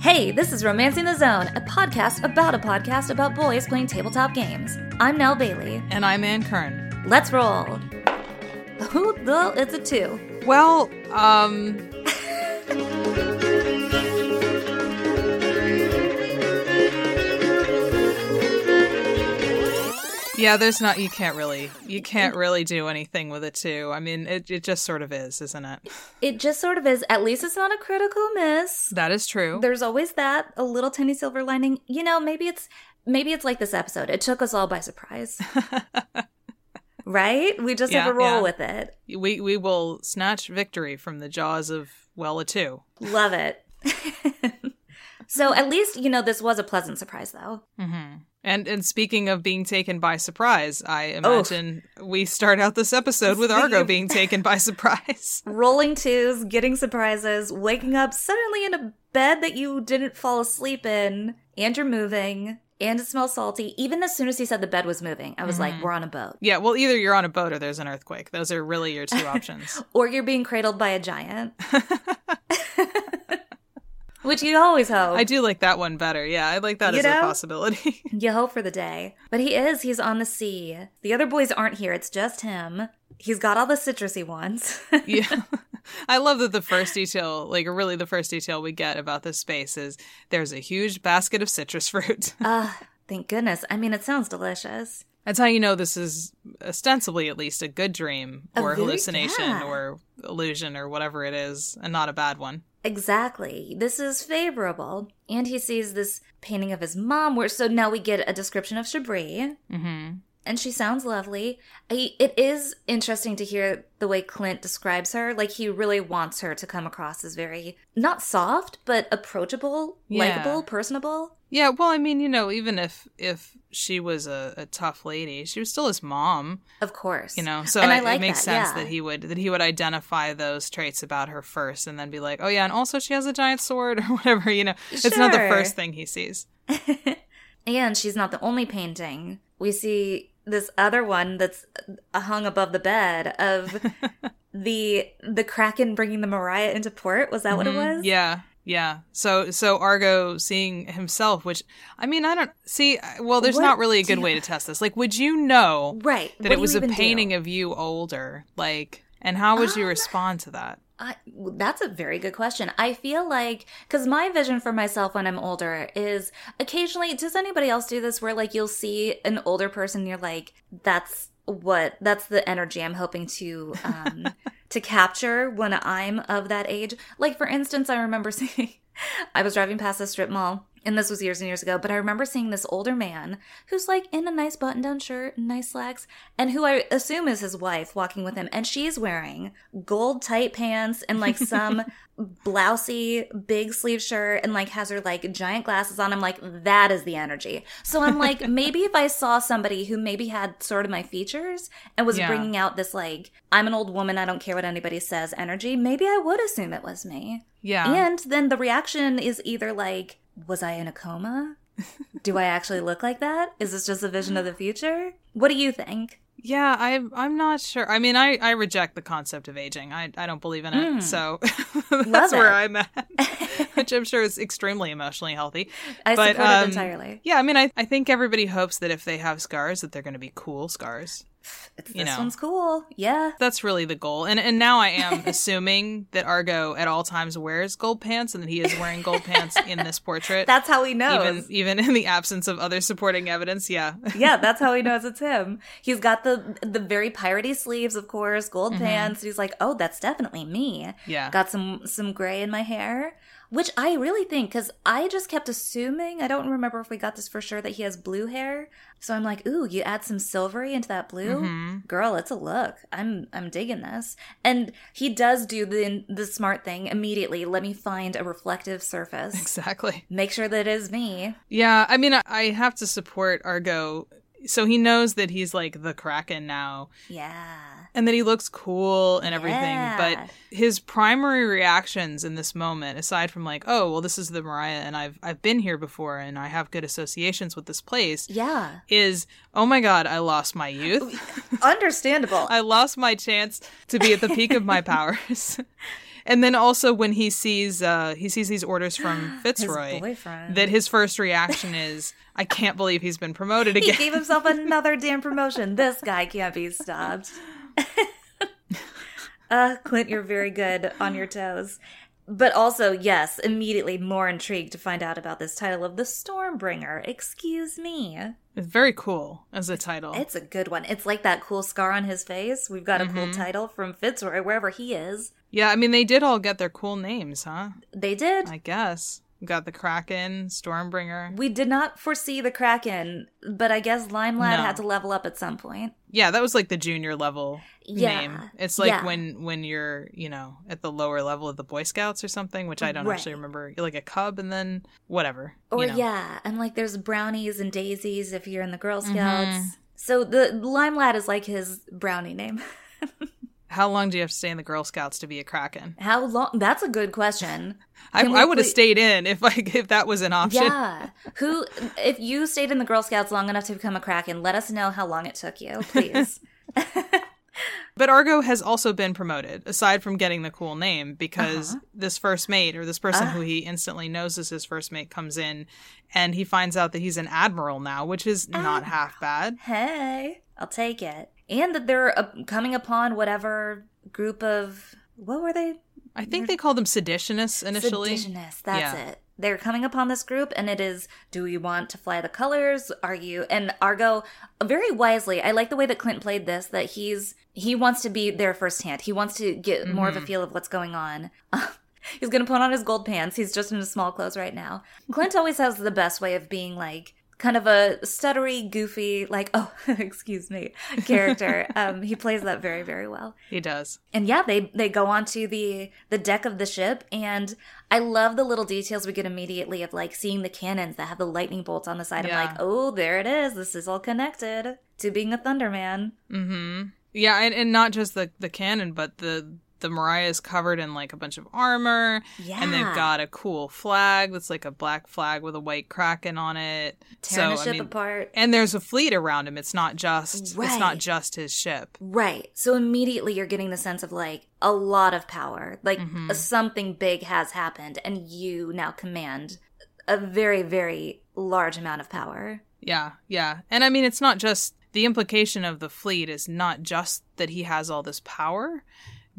Hey, this is Romancing the Zone, a podcast about a podcast about boys playing tabletop games. I'm Nell Bailey. And I'm Ann Kern. Let's roll. Ooh, well, it's a two. Well, um. Yeah, there's not. You can't really. You can't really do anything with it too. I mean, it it just sort of is, isn't it? It just sort of is. At least it's not a critical miss. That is true. There's always that a little tiny silver lining. You know, maybe it's maybe it's like this episode. It took us all by surprise. right? We just Yeah, have to roll yeah. with it. we we will snatch victory from the jaws of well a two. Love it. so at least you know this was a pleasant surprise, though. Mm-hmm. And and speaking of being taken by surprise, I imagine we start out this episode with Argo being taken by surprise. rolling twos, getting surprises, waking up suddenly in a bed that you didn't fall asleep in, and you're moving, and it smells salty. Even as soon as he said the bed was moving, I was like, mm-hmm. we're on a boat. Yeah, well, either you're on a boat or there's an earthquake. Those are really your two options. Or you're being cradled by a giant. Which you always hope. I do like that one better. Yeah, I like that You as know? a possibility. You hope for the day. But he is, he's on the sea. The other boys aren't here, it's just him. He's got all the citrusy ones. yeah. I love that the first detail, like really the first detail we get about this space is there's a huge basket of citrus fruit. Ah, thank goodness. I mean, it sounds delicious. That's how you know this is ostensibly at least a good dream A or very- hallucination yeah. or illusion or whatever it is, and not a bad one. Exactly. This is favorable. And he sees this painting of his mom, where so now we get a description of Chabri. Mm-hmm. And she sounds lovely. I, it is interesting to hear the way Clint describes her. Like, he really wants her to come across as very, not soft, but approachable, Yeah. likable, personable. Yeah, well, I mean, you know, even if if she was a, a tough lady, she was still his mom. Of course. You know, so it, like it makes that, sense yeah. that he would that he would identify those traits about her first, and then be like, oh yeah, and also she has a giant sword or whatever. You know, it's not the first thing he sees. And she's not the only painting. We see this other one that's uh, hung above the bed of the the kraken bringing the Mariah into port. Was that what it Mhm. was? Yeah, yeah. So so Argo seeing himself, which I mean, I don't see. Well, there's What not really a good way to test this. Like, would you know Right. that it was a even do? painting of you older? Like, and how would you Um, respond to that? I, that's a very good question. I feel like because my vision for myself when I'm older is occasionally. Does anybody else do this? Where like you'll see an older person, and you're like, that's what that's the energy I'm hoping to um to capture when I'm of that age. Like for instance, I remember seeing. I was driving past a strip mall, and this was years and years ago, but I remember seeing this older man who's like in a nice button down shirt nice slacks, and who I assume is his wife walking with him, and she's wearing gold tight pants and like some blousy big sleeve shirt and like has her like giant glasses on. I'm like, that is the energy. So I'm like, maybe if I saw somebody who maybe had sort of my features and was Yeah. bringing out this like, I'm an old woman, I don't care what anybody says energy, maybe I would assume it was me. Yeah. And then the reaction is either like, was I in a coma? Do I actually look like that? Is this just a vision of the future? What do you think? Yeah, I I'm not sure. I mean, I I reject the concept of aging. I I don't believe in it. So that's. Where it. I'm at, which I'm sure is extremely emotionally healthy. I But, support it um, entirely. Yeah, I mean, I I think everybody hopes that if they have scars, that they're going to be cool scars. It's, you this know. one's cool. Yeah. That's really the goal. And and now I am assuming that Argo at all times wears gold pants and that he is wearing gold pants in this portrait. That's how he knows. even even in the absence of other supporting evidence. Yeah. yeah, that's how he knows it's him. He's got the the very piratey sleeves, of course, gold pants. He's like, oh, that's definitely me. Mm-hmm. Yeah. Got some some gray in my hair, which I really think because I just kept assuming. I don't remember if we got this for sure that he has blue hair. So I'm like, ooh, you add some silvery into that blue, Mm-hmm. girl. It's a look. I'm I'm digging this. And he does do the the smart thing immediately. Let me find a reflective surface. Exactly. Make sure that it is me. Yeah, I mean, I, I have to support Argo. So he knows that he's like the Kraken now, Yeah. and that he looks cool and everything. Yeah. But his primary reactions in this moment, aside from like, oh, well, this is the Mariah, and I've I've been here before, and I have good associations with this place, Yeah. is oh my god, I lost my youth. Understandable. I lost my chance to be at the peak of my powers. And then also when he sees uh he sees these orders from Fitzroy, His that his first reaction is, I can't believe he's been promoted again." he gave himself another damn promotion. This guy can't be stopped. uh, Clint, you're very good on your toes. But also, yes, immediately more intrigued to find out about this title of the Stormbringer. Excuse me. It's very cool as a title. It's a good one. It's like that cool scar on his face. We've got a cool mm-hmm. title from Fitzroy, wherever he is. yeah, I mean they did all get their cool names, huh? They did. I guess. We got the Kraken, Stormbringer. We did not foresee the Kraken, but I guess Lime Lad No. had to level up at some point. Yeah, that was like the junior level Yeah. name. It's like Yeah. when when you're, you know, at the lower level of the Boy Scouts or something, which I don't Right. actually remember. You're like a cub and then whatever. Or you know. yeah, and like there's brownies and daisies if you're in the Girl Mm-hmm. Scouts. So the Lime Lad is like his brownie name. How long do you have to stay in the Girl Scouts to be a Kraken? How long? That's a good question. I, I would have stayed in if like if that was an option. Yeah. Who? If you stayed in the Girl Scouts long enough to become a Kraken, let us know how long it took you, please. But Argo has also been promoted, aside from getting the cool name, because Uh-huh. this first mate, or this person Ah. who he instantly knows is his first mate, comes in and he finds out that he's an admiral now, which is not half bad. hey, I'll take it. And that they're uh, coming upon whatever group of what were they? I think they called them seditionists initially. Seditionists. That's Yeah. it. They're coming upon this group, and it is: Do we want to fly the colors? Are you? And Argo, very wisely, I like the way that Clint played this. That he's he wants to be there firsthand. He wants to get more Mm-hmm. of a feel of what's going on. he's gonna put on his gold pants. He's just in his small clothes right now. Clint always has the best way of being like kind of a stuttery, goofy, like oh, excuse me, character. um, he plays that very, very well He does. and yeah they they go onto the the deck of the ship and i love the little details we get immediately of like seeing the cannons that have the lightning bolts on the side Yeah. i'm like oh there it is this is all connected to being a thunderman Mm-hmm. Yeah, and, and not just the the cannon, but the the Mariah is covered in like a bunch of armor, yeah and they've got a cool flag that's like a black flag with a white kraken on it. tearing so the I mean, apart and there's a fleet around him. It's not just right. it's not just his ship. right so immediately you're getting the sense of like a lot of power like Mm-hmm. something big has happened and you now command a very very large amount of power Yeah, yeah. And I mean, it's not just the implication of the fleet is not just that he has all this power,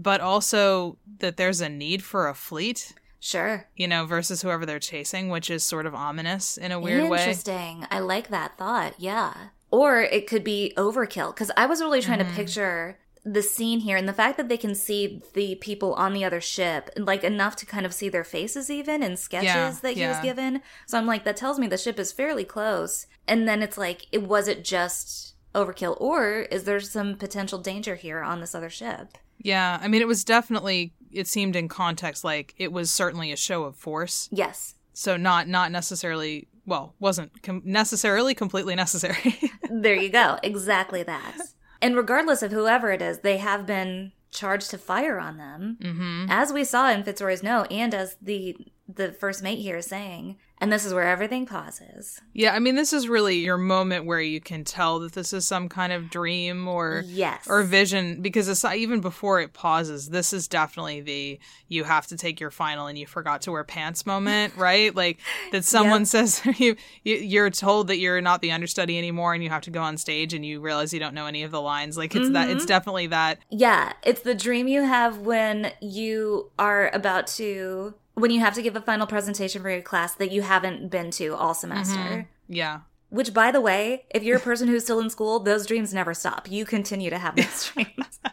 but also that there's a need for a fleet, sure you know, versus whoever they're chasing, which is sort of ominous in a weird way. Interesting. I like that thought. Yeah. Or it could be overkill because I was really trying Mm-hmm. to picture the scene here and the fact that they can see the people on the other ship like enough to kind of see their faces even in sketches Yeah, that he was given so i'm like that tells me the ship is fairly close and then it's like it was it just overkill or is there some potential danger here on this other ship Yeah, I mean, it was definitely. It seemed in context like it was certainly a show of force. yes So not not necessarily. Well, wasn't com- necessarily completely necessary. There you go. Exactly that. And regardless of whoever it is, they have been charged to fire on them, mm-hmm. as we saw in Fitzroy's note, and as the the first mate here is saying. And this is where everything pauses. Yeah, I mean, this is really your moment where you can tell that this is some kind of dream or Yes. or vision because aside, even before it pauses, this is definitely the you have to take your final and you forgot to wear pants moment, right? Like that someone Yep. says you, you you're told that you're not the understudy anymore and you have to go on stage and you realize you don't know any of the lines. Like it's that Mm-hmm. it's definitely that Yeah, it's the dream you have when you are about to when you have to give a final presentation for your class that you haven't been to all semester. Mm-hmm. yeah. Which, by the way, if you're a person who's still in school, those dreams never stop. You continue to have those dreams.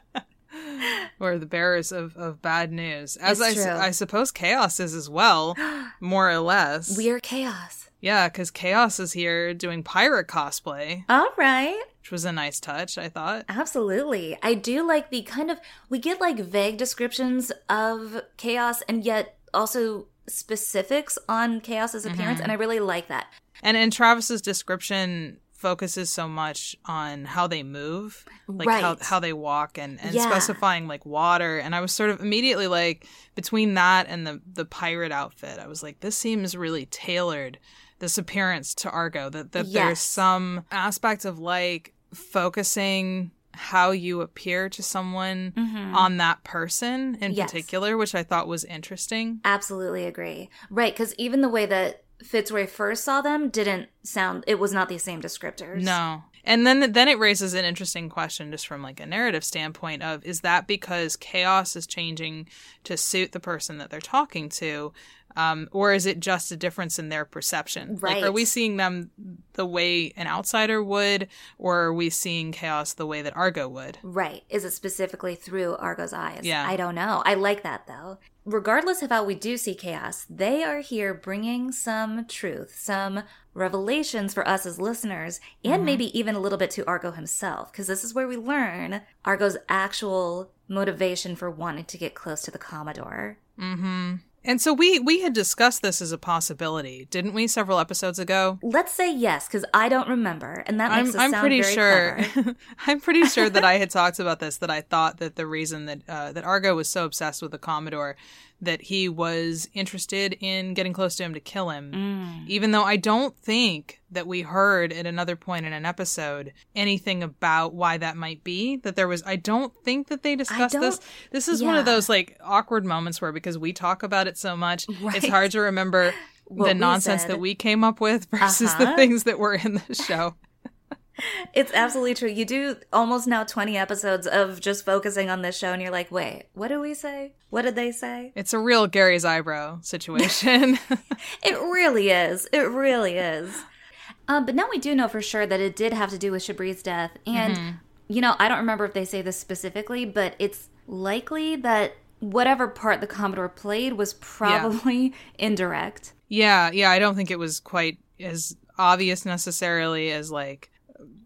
Or the bearers of, of bad news. As I. I suppose chaos is as well, more or less. we are chaos. Yeah, because Chaos is here doing pirate cosplay, All right. which was a nice touch, I thought. Absolutely. I do like the kind of we get like vague descriptions of chaos and yet also specifics on chaos's mm-hmm. appearance and I really like that. And and Travis's description focuses so much on how they move, like how, Right. how they walk and, and Yeah. specifying like water. And I was sort of immediately like between that and the the pirate outfit, I was like, this seems really tailored, this appearance to Argo. That that there's some aspect of like focusing how you appear to someone Mhm. on that person in Yes. particular, which I thought was interesting. Absolutely agree. Right, because even the way that Fitzroy first saw them didn't sound. It was not the same descriptors. No. And then then it raises an interesting question just from like a narrative standpoint of is that because chaos is changing to suit the person that they're talking to um, or is it just a difference in their perception? Like, are we seeing them the way an outsider would, or are we seeing chaos the way that Argo would? Right. Is it specifically through Argo's eyes? Yeah. I don't know. I like that though. Regardless of how we do see chaos, they are here bringing some truth, some revelations for us as listeners, and maybe even a little bit to Argo himself, because this is where we learn Argo's actual motivation for wanting to get close to the Commodore. Mm-hmm. And so we we had discussed this as a possibility, didn't we, several episodes ago? Let's say yes, because I don't remember, and that makes I'm, us I'm sound pretty very sure. I'm pretty sure that I had talked about this. That I thought that the reason that uh, that Argo was so obsessed with the Commodore, that he was interested in getting close to him to kill him. Mm. Even though I don't think that we heard at another point in an episode anything about why that might be. That there was. I don't think that they discussed this. This is one of those like awkward moments where because we talk about it so much, it's hard to remember. What the nonsense said. that we came up with versus the Uh-huh. things that were in the show. It's absolutely true. You do almost now 20 episodes of just focusing on this show, and you're like, wait, what do we say? What did they say? It's a real Gary's eyebrow situation. It really is. It really is. Um, but now we do know for sure that it did have to do with Shabri's death. And, you know, I don't remember if they say this specifically, but it's likely that whatever part the Commodore played was probably indirect. yeah, yeah, I don't think it was quite as obvious necessarily as like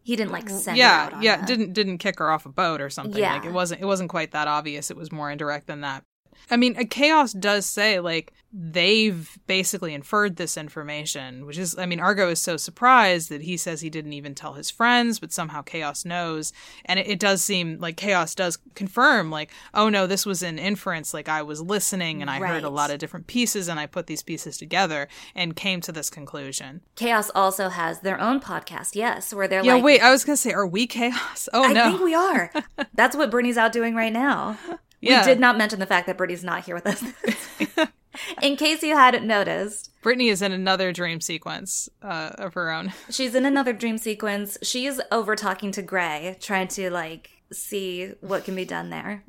He didn't like send her yeah, out on yeah, that. didn't didn't kick her off a boat or something. Yeah. Like it wasn't it wasn't quite that obvious. It was more indirect than that. I mean, Chaos does say like they've basically inferred this information, which is I mean, Argo is so surprised that he says he didn't even tell his friends, but somehow Chaos knows. And it, it does seem like Chaos does confirm like, "Oh no, this was an inference. Like I was listening and I heard a lot of different pieces and I put these pieces together and came to this conclusion." Chaos also has their own podcast, yes, where they're Yeah, like, wait, I was going to say are we Chaos? Oh I no. think we are. That's what Brittany's out doing right now. Yeah. We did not mention the fact that Brittany's not here with us. in case you hadn't noticed, Brittany is in another dream sequence uh, of her own. she's in another dream sequence. She's over talking to Gray, trying to like see what can be done there.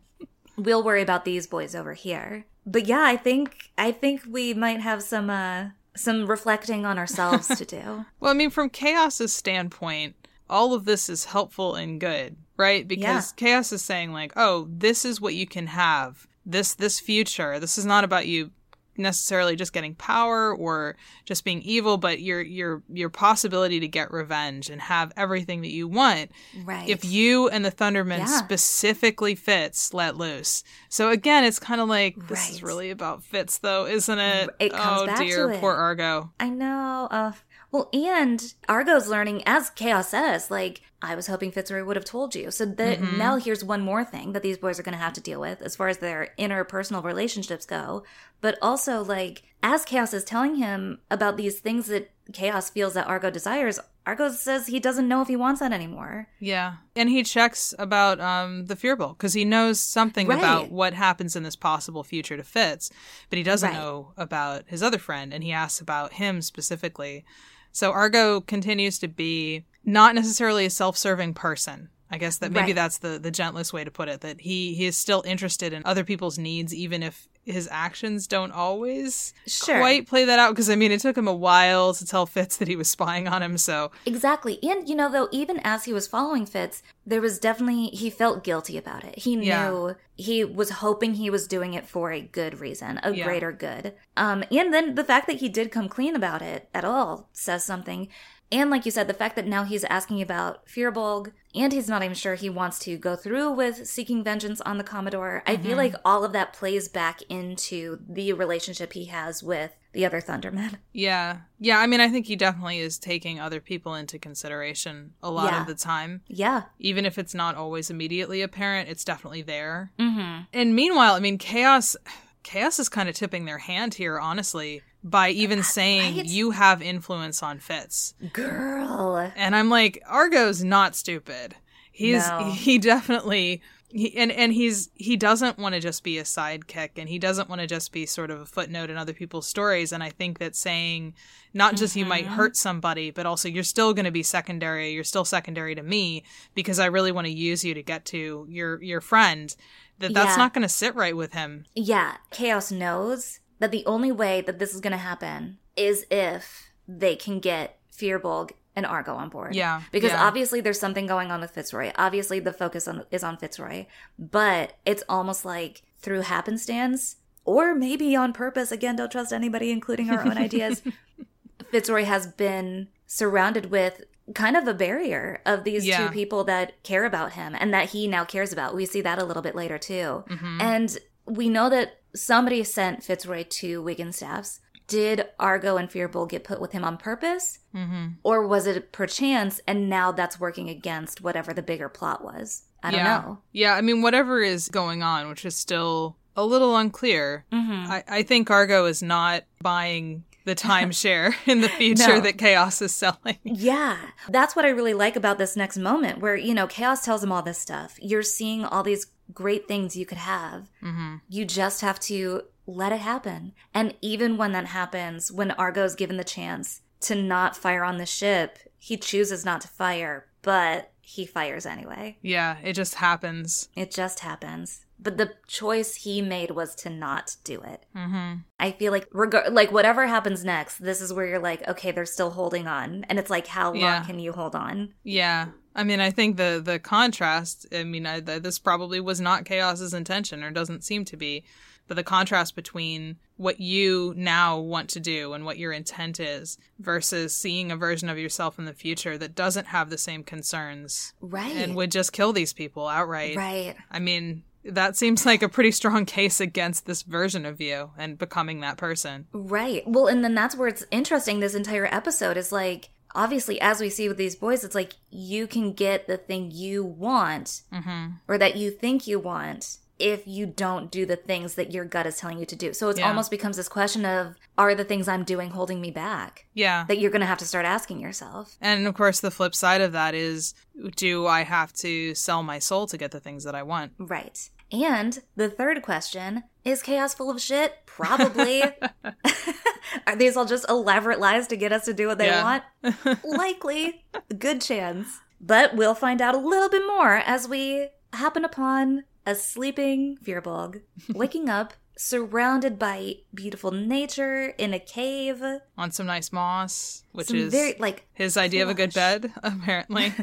We'll worry about these boys over here. But yeah, I think I think we might have some uh some reflecting on ourselves to do. Well, I mean, from Chaos's standpoint, all of this is helpful and good, right? Because Chaos is saying like, "Oh, this is what you can have. This this future. This is not about you necessarily just getting power or just being evil, but your your your possibility to get revenge and have everything that you want Right. if you and the Thunderman Yeah. specifically Fitz let loose. So again, it's kind of like this is really about Fitz, though, isn't it? It comes oh back dear, to it. poor Argo. I know. Uh, well, and Argo's learning, as Chaos says, like, I was hoping Fitzroy would have told you. So that Mm-hmm. now here's one more thing that these boys are going to have to deal with as far as their interpersonal relationships go. But also, like, as Chaos is telling him about these things that Chaos feels that Argo desires, Argo says he doesn't know if he wants that anymore. Yeah, and he checks about um, the Firbolg because he knows something Right. about what happens in this possible future to Fitz, but he doesn't Right. know about his other friend, and he asks about him specifically. So Argo continues to be not necessarily a self-serving person. I guess that maybe Right. that's the the gentlest way to put it. That he he is still interested in other people's needs, even if his actions don't always Sure. quite play that out. Because I mean, it took him a while to tell Fitz that he was spying on him. So Exactly. And, you know, though, even as he was following Fitz, there was definitely, he felt guilty about it. He knew he was hoping he was doing it for a good reason, a Yeah. greater good. Um, and then the fact that he did come clean about it at all says something. And like you said, the fact that now he's asking about Firbolg and he's not even sure he wants to go through with seeking vengeance on the Commodore, I feel like all of that plays back into the relationship he has with the other Thundermen. Yeah. Yeah, I mean I think he definitely is taking other people into consideration a lot Yeah. of the time. Yeah. Even if it's not always immediately apparent, it's definitely there. Mm-hmm. And meanwhile, I mean Chaos Chaos is kind of tipping their hand here, honestly, by even saying right? you have influence on Fitz. Girl. And I'm like, Argo's not stupid. He's No. he definitely he, and and he's he doesn't want to just be a sidekick and he doesn't want to just be sort of a footnote in other people's stories and I think that saying not just you might Mhm. hurt somebody but also you're still going to be secondary you're still secondary to me because I really want to use you to get to your your friend that that's Yeah. not going to sit right with him. Yeah, Chaos knows that the only way that this is going to happen is if they can get Firbolg and Argo on board. Yeah. Because yeah. obviously there's something going on with Fitzroy. Obviously the focus on, is on Fitzroy, but it's almost like through happenstance or maybe on purpose. Again, don't trust anybody, including our own ideas. Fitzroy has been surrounded with kind of a barrier of these Yeah. two people that care about him and that he now cares about. We see that a little bit later too. Mhm. And we know that somebody sent Fitzroy to Wigglestaff's. Did Argo and Firbolg get put with him on purpose? Mhm. Or was it perchance and now that's working against whatever the bigger plot was? I don't yeah. know. Yeah, I mean whatever is going on, which is still a little unclear. Mm-hmm. I, I think Argo is not buying the timeshare in the future No. that Chaos is selling. Yeah, that's what I really like about this next moment where, you know, Chaos tells him all this stuff. You're seeing all these great things you could have. hmm You just have to let it happen. And even when that happens, when Argo's given the chance to not fire on the ship, he chooses not to fire, but he fires anyway. Yeah, it just happens. It just happens. But the choice he made was to not do it. hmm I feel like reg- like whatever happens next, this is where you're like, okay, they're still holding on, and it's like, how long Yeah. can you hold on? Yeah. I mean, I think the the contrast. I mean, I, th- this probably was not Chaos's intention, or doesn't seem to be. But the contrast between what you now want to do and what your intent is versus seeing a version of yourself in the future that doesn't have the same concerns Right. and would just kill these people outright. right. I mean, that seems like a pretty strong case against this version of you and becoming that person. Right. Well, and then that's where it's interesting. This entire episode is like, obviously, as we see with these boys, it's like you can get the thing you want hmm or that you think you want if you don't do the things that your gut is telling you to do. So it Yeah. almost becomes this question of, are the things I'm doing holding me back? Yeah. That you're going to have to start asking yourself. And of course, the flip side of that is do I have to sell my soul to get the things that I want? Right. And the third question is chaos full of shit? Probably. Are these all just elaborate lies to get us to do what they Yeah. want? Likely. Good chance. But we'll find out a little bit more as we happen upon a sleeping Firbolg waking up surrounded by beautiful nature in a cave. On some nice moss, which Some is very like his idea of a good bed, apparently.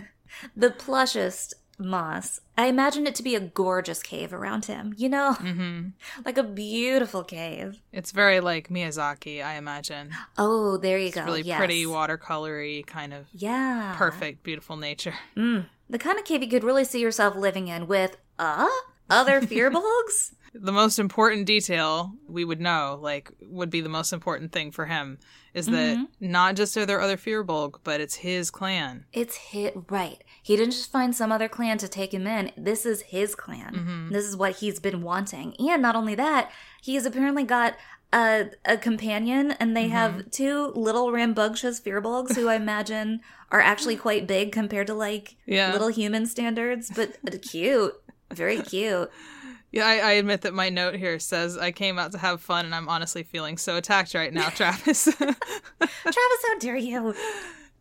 the plushest moss. I imagine it to be a gorgeous cave around him, you know? hmm Like a beautiful cave. It's very like Miyazaki, I imagine. Oh, there you It's go. really yes. pretty, watercolory, kind of Yeah. perfect, beautiful nature. Mm. The kind of cave you could really see yourself living in with, uh, other Firbolgs? The most important detail we would know, like, would be the most important thing for him, is that Mm-hmm. not just are there other Firbolg, but it's his clan. It's hit right. He didn't just find some other clan to take him in. This is his clan. Mhm. This is what he's been wanting. And not only that, he has apparently got a, a companion, and they have two little rambunctious Firbolgs who I imagine are actually quite big compared to like Yeah. little human standards, but cute. Very cute. Yeah, I, I admit that my note here says I came out to have fun, and I'm honestly feeling so attacked right now, Travis. Travis, how dare you?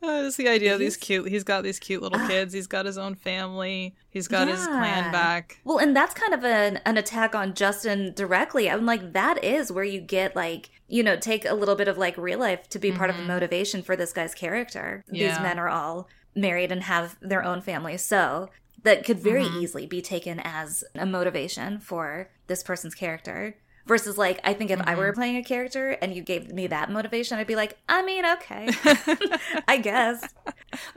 Uh, Just the idea of these cute. He's got these cute little kids. He's got his own family. He's got his clan back. Well, and that's kind of an, an attack on Justin directly. I'm like, that is where you get like, you know, take a little bit of like real life to be part of a Mhm. motivation for this guy's character. These men are all married and have their own families. So that could very Mhm. easily be taken as a motivation for this person's character. Versus, like, I think if I Mm-hmm. were playing a character and you gave me that motivation, I'd be like, I mean, okay, I guess.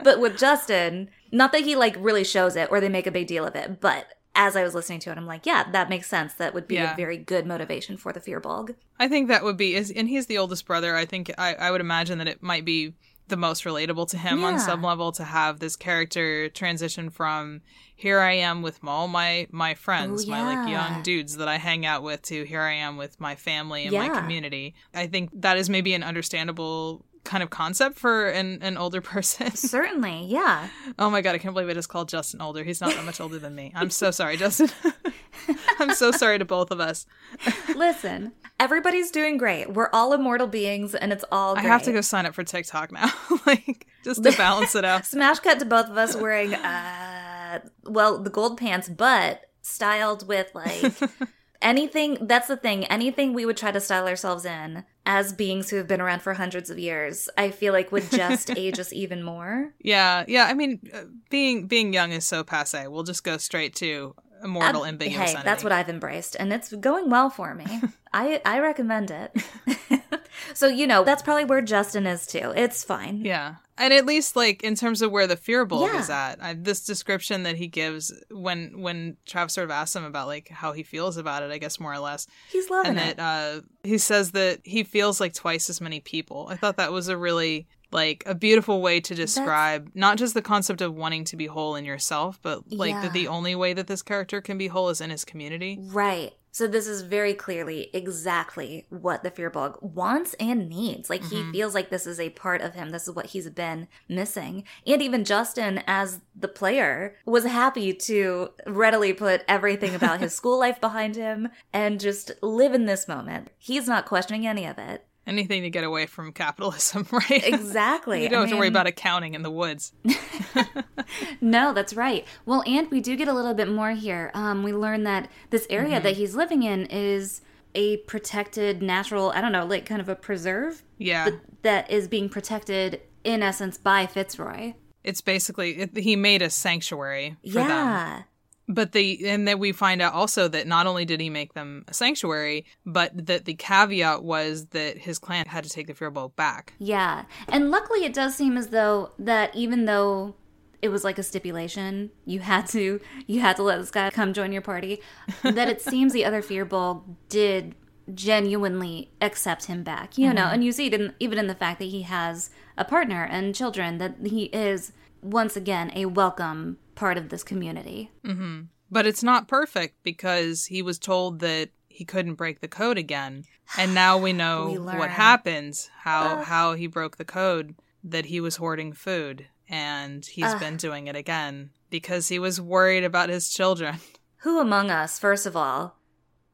But with Justin, not that he like really shows it or they make a big deal of it, but as I was listening to it, I'm like, yeah, that makes sense. That would be Yeah. a very good motivation for the fear Firbolg. I think that would be, is- and he's the oldest brother. I think I, I would imagine that it might be the most relatable to him on some level to have this character transition from here I am with all my my friends, Ooh, my like young dudes that I hang out with, to here I am with my family and my community. I think that is maybe an understandable kind of concept for an, an older person. Certainly, yeah. oh my god, I can't believe I just called Justin older. He's not that much older than me. I'm so sorry, Justin. I'm so sorry to both of us. Listen, everybody's doing great. We're all immortal beings and it's all great. I have to go sign up for TikTok now. like just to balance it out. Smash cut to both of us wearing uh well, the gold pants, but styled with like anything that's the thing anything we would try to style ourselves in as beings who have been around for hundreds of years i feel like would just age us even more Yeah, yeah. I mean, uh, being being young is so passe. We'll just go straight to immortal ambiguous hey that's what i've embraced and it's going well for me i i recommend it so you know that's probably where justin is too it's fine Yeah. And at least like in terms of where the Firbolg Yeah. is at, I, this description that he gives when when Travis sort of asks him about like how he feels about it, I guess more or less, he's loving and it that uh, he says that he feels like twice as many people. I thought that was a really like a beautiful way to describe not just the concept of wanting to be whole in yourself, but like Yeah. that the only way that this character can be whole is in his community. Right. So this is very clearly exactly what the Firbolg wants and needs. Like he mm-hmm. feels like this is a part of him. This is what he's been missing. And even Justin, as the player, was happy to readily put everything about his school life behind him and just live in this moment. He's not questioning any of it. Anything to get away from capitalism, right? Exactly. you don't I have to worry about accounting in the woods. No, that's right. Well, and we do get a little bit more here. Um, we learn that this area Mm-hmm. that he's living in is a protected natural, I don't know, like kind of a preserve Yeah. that is being protected in essence by Fitzroy. it's basically it, he made a sanctuary for them. But the and then we find out also that not only did he make them a sanctuary, but that the caveat was that his clan had to take the Firbolg back. Yeah. And luckily it does seem as though that even though it was like a stipulation, you had to you had to let this guy come join your party, that it seems the other Firbolg did genuinely accept him back. You know, mm-hmm. and you see it in, even in the fact that he has a partner and children that he is once again a welcome part of this community. Mm-hmm. But it's not perfect because he was told that he couldn't break the code again. And now we know We what happens, how how he broke the code, that he was hoarding food and he's been doing it again because he was worried about his children. Who among us, first of all?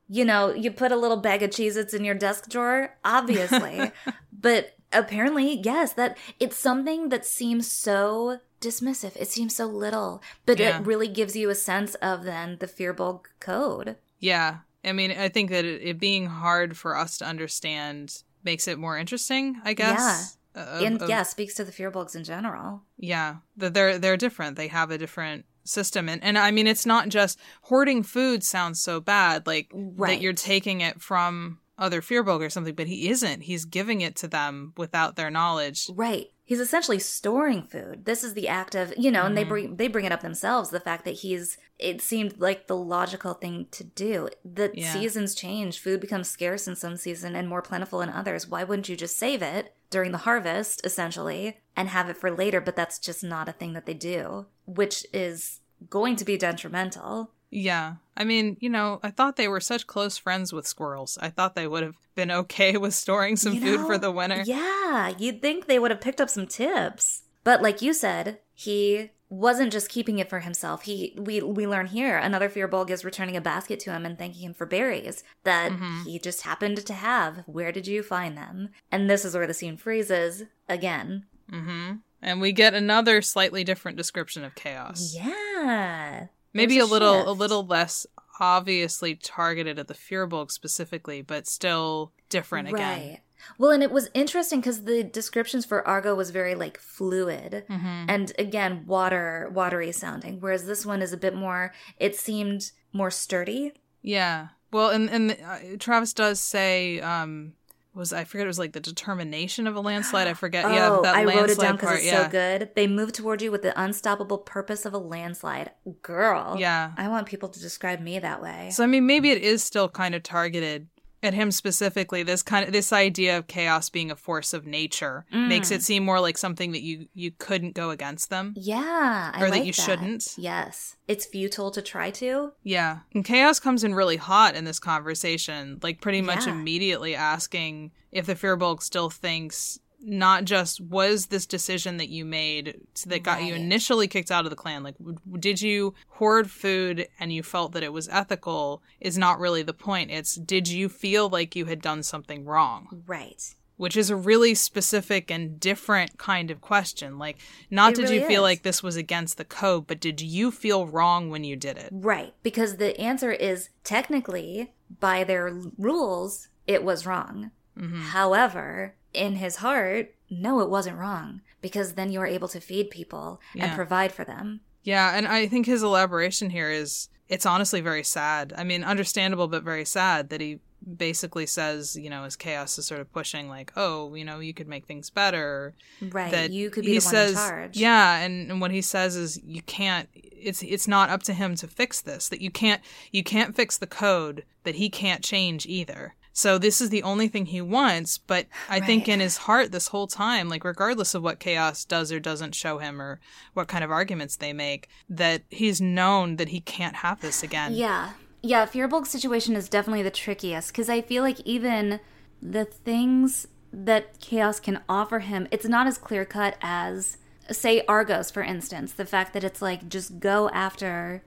You know, you put a little bag of Cheez Its in your desk drawer, obviously. but apparently, yes, that it's something that seems so dismissive. It seems so little, but Yeah. it really gives you a sense of then the Firbolg code. Yeah. I mean, I think that it, it being hard for us to understand makes it more interesting, I guess. Uh, of- and of- yeah, speaks to the Firbolgs in general. Yeah, that they're they're different. They have a different system, and and I mean, it's not just hoarding food. Sounds so bad, like Right. that you're taking it from other Firbolg or something, but he isn't. He's giving it to them without their knowledge. Right. He's essentially storing food. This is the act of, you know, and they mm-hmm. bring they bring it up themselves, the fact that he's it seemed like the logical thing to do. The Yeah. seasons change, food becomes scarce in some season and more plentiful in others. Why wouldn't you just save it during the harvest essentially and have it for later, but that's just not a thing that they do, which is going to be detrimental. Yeah, I mean, you know, I thought they were such close friends with squirrels. I thought they would have been okay with storing some You food know? for the winter. Yeah, you'd think they would have picked up some tips. But like you said, he wasn't just keeping it for himself. He we we learn here another fear. Firbolg is returning a basket to him and thanking him for berries that Mhm. he just happened to have. Where did you find them? And this is where the scene freezes again. hmm And we get another slightly different description of chaos. Yeah. Maybe a a little a little less obviously targeted at the Firbolg specifically, but still different again. Right. Well, and it was interesting because the descriptions for Argo was very like fluid hmm and again water watery sounding, whereas this one is a bit more. It seemed more sturdy. Yeah. Well, and and uh, Travis does say um was I forget it was like the determination of a landslide. I forget. oh, yeah, that I landslide wrote it down because it's yeah. so good. They move toward you with the unstoppable purpose of a landslide. Girl. Yeah. I want people to describe me that way. So I mean, maybe it is still kind of targeted at him specifically. This kind of this idea of chaos being a force of nature makes Mm. it seem more like something that you you couldn't go against them. yeah. I Or that like you shouldn't. Yes. It's futile to try to. Yeah. And chaos comes in really hot in this conversation, like pretty much Yeah. immediately asking if the Firbolg still thinks not just was this decision that you made that got you initially kicked out of the clan like w- did you hoard food and you felt that it was ethical is not really the point it's did you feel like you had done something wrong Right. which is a really specific and different kind of question like not It did really you feel is. like this was against the code but did you feel wrong when you did it Right. Because the answer is technically, by their rules, it was wrong. hmm However, in his heart, no, it wasn't wrong. Because then you're able to feed people Yeah. and provide for them. Yeah, and I think his elaboration here is it's honestly very sad. I mean, understandable but very sad that he basically says, you know, as chaos is sort of pushing like, oh, you know, you could make things better. Right. That you could be he the one says, in charge. Yeah, and, and what he says is you can't it's it's not up to him to fix this. That you can't you can't fix the code that he can't change either. So this is the only thing he wants, but I think in his heart this whole time, like regardless of what chaos does or doesn't show him or what kind of arguments they make, that he's known that he can't have this again. Yeah. Yeah, Firbolg's situation is definitely the trickiest because I feel like even the things that Chaos can offer him, it's not as clear cut as, say, Argos, for instance. The fact that it's like, just go after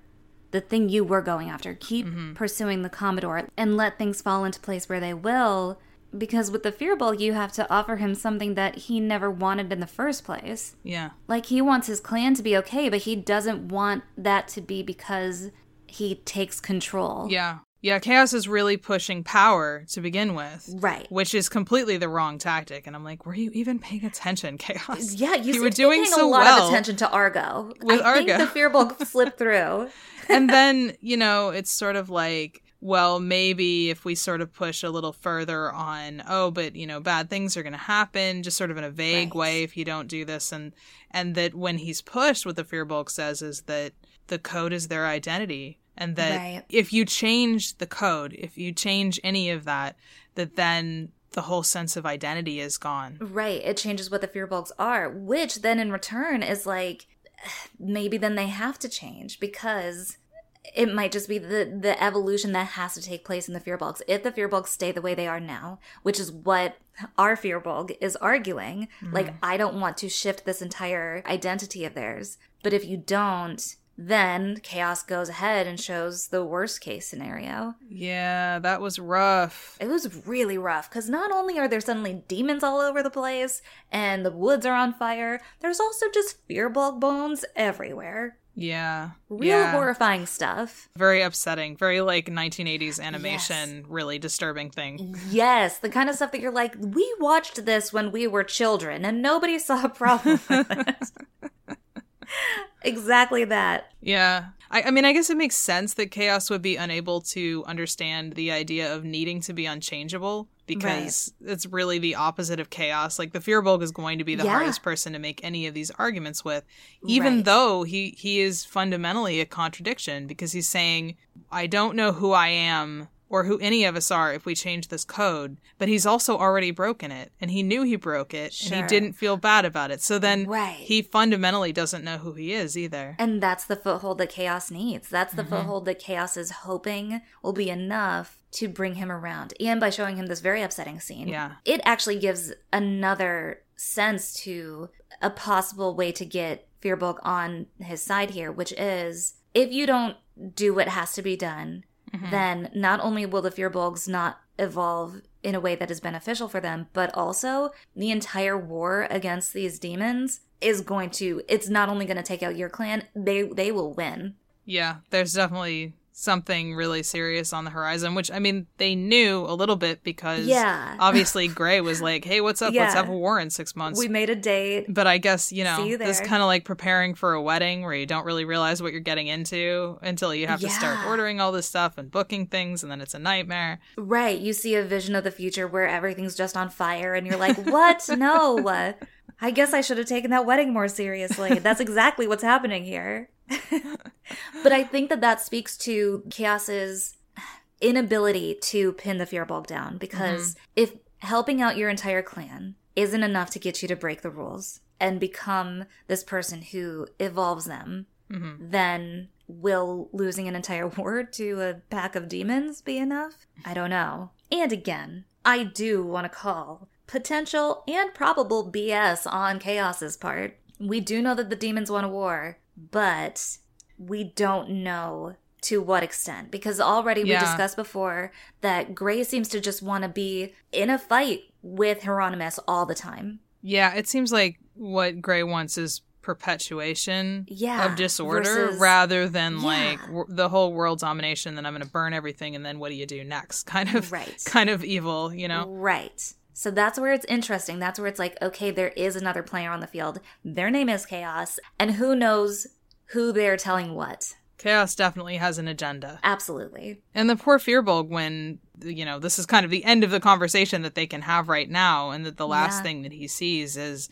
the thing you were going after, keep mm-hmm. pursuing the Commodore, and let things fall into place where they will. Because with the Firbolg, you have to offer him something that he never wanted in the first place. Yeah. Like he wants his clan to be okay, but he doesn't want that to be because he takes control. Yeah. Yeah, chaos is really pushing power to begin with. Right. Which is completely the wrong tactic. And I'm like, were you even paying attention, Chaos? Yeah, you, you were doing paying so a lot well. of attention to Argo. With I Argo. think the Firbolg slipped through. and then, you know, it's sort of like, well, maybe if we sort of push a little further on, oh, but you know, bad things are going to happen, just sort of in a vague Right. way if you don't do this, and and that when he's pushed, what the Firbolg says is that the code is their identity, and that Right. if you change the code, if you change any of that, that then the whole sense of identity is gone. Right. It changes what the Firbolgs are, which then in return is like maybe then they have to change because it might just be the the evolution that has to take place in the Firbolgs. If the Firbolgs stay the way they are now, which is what our Firbolg is arguing, like mm-hmm. I don't want to shift this entire identity of theirs. But if you don't, then chaos goes ahead and shows the worst case scenario. Yeah, that was rough. It was really rough because not only are there suddenly demons all over the place and the woods are on fire, there's also just Firbolg bones everywhere. Yeah. Real yeah. horrifying stuff. Very upsetting. Very like 1980s animation, really disturbing thing. Yes, the kind of stuff that you're like, we watched this when we were children and nobody saw a problem with it. exactly that. Yeah. I, I mean, I guess it makes sense that Chaos would be unable to understand the idea of needing to be unchangeable because it's really the opposite of chaos. Like the Firbolg is going to be the Yeah. hardest person to make any of these arguments with, even Right. though he he is fundamentally a contradiction because he's saying, "I don't know who I am." Or who any of us are if we change this code, but he's also already broken it, and he knew he broke it, and he didn't feel bad about it. So then Right. he fundamentally doesn't know who he is either. And that's the foothold that Chaos needs. That's the mm-hmm. foothold that Chaos is hoping will be enough to bring him around. And by showing him this very upsetting scene, Yeah. it actually gives another sense to a possible way to get Firbolg on his side here, which is if you don't do what has to be done, Mm-hmm. then not only will the Firbolgs not evolve in a way that is beneficial for them, but also the entire war against these demons is going to it's not only going to take out your clan, they they will win. Yeah, there's definitely something really serious on the horizon, which I mean, they knew a little bit because Yeah. obviously Gray was like, "Hey, what's up? Let's have a war in 6 months." We made a date. but I guess, you know, you this kind of like preparing for a wedding where you don't really realize what you're getting into until you have to start ordering all this stuff and booking things and then it's a nightmare. Right. You see a vision of the future where everything's just on fire and you're like, what? no. I guess I should have taken that wedding more seriously. That's exactly what's happening here. but I think that that speaks to Chaos's inability to pin the Firbolg down because mm-hmm. if helping out your entire clan isn't enough to get you to break the rules and become this person who evolves them, mm-hmm. then will losing an entire war to a pack of demons be enough? I don't know. And again, I do want to call potential and probable BS on Chaos's part. We do know that the demons want a war, but we don't know to what extent because already we discussed before that Gray seems to just want to be in a fight with Hieronymus all the time. Yeah, it seems like what Gray wants is perpetuation Yeah, of disorder versus- rather than Yeah. like w- the whole world domination. Then I'm going to burn everything, and then what do you do next? Kind of, Right. kind of evil, you know? Right. So that's where it's interesting. That's where it's like, okay, there is another player on the field. Their name is Chaos, and who knows who they're telling what. Chaos definitely has an agenda. Absolutely. And the poor Firbolg, when, you know, this is kind of the end of the conversation that they can have right now, and that the last Yeah. thing that he sees is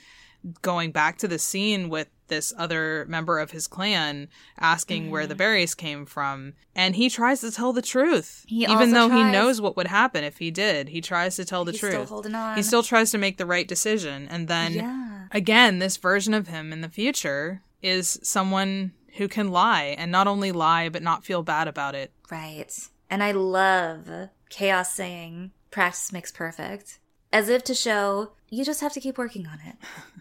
going back to the scene with this other member of his clan asking where Mm-hmm. the berries came from. And he tries to tell the truth. He even though he knows what would happen if he did. He tries to tell the He's truth. still holding on. he still tries to make the right decision. And then Yeah. again, this version of him in the future is someone who can lie and not only lie, but not feel bad about it. Right. And I love Chaos saying, practice makes perfect. As if to show, you just have to keep working on it.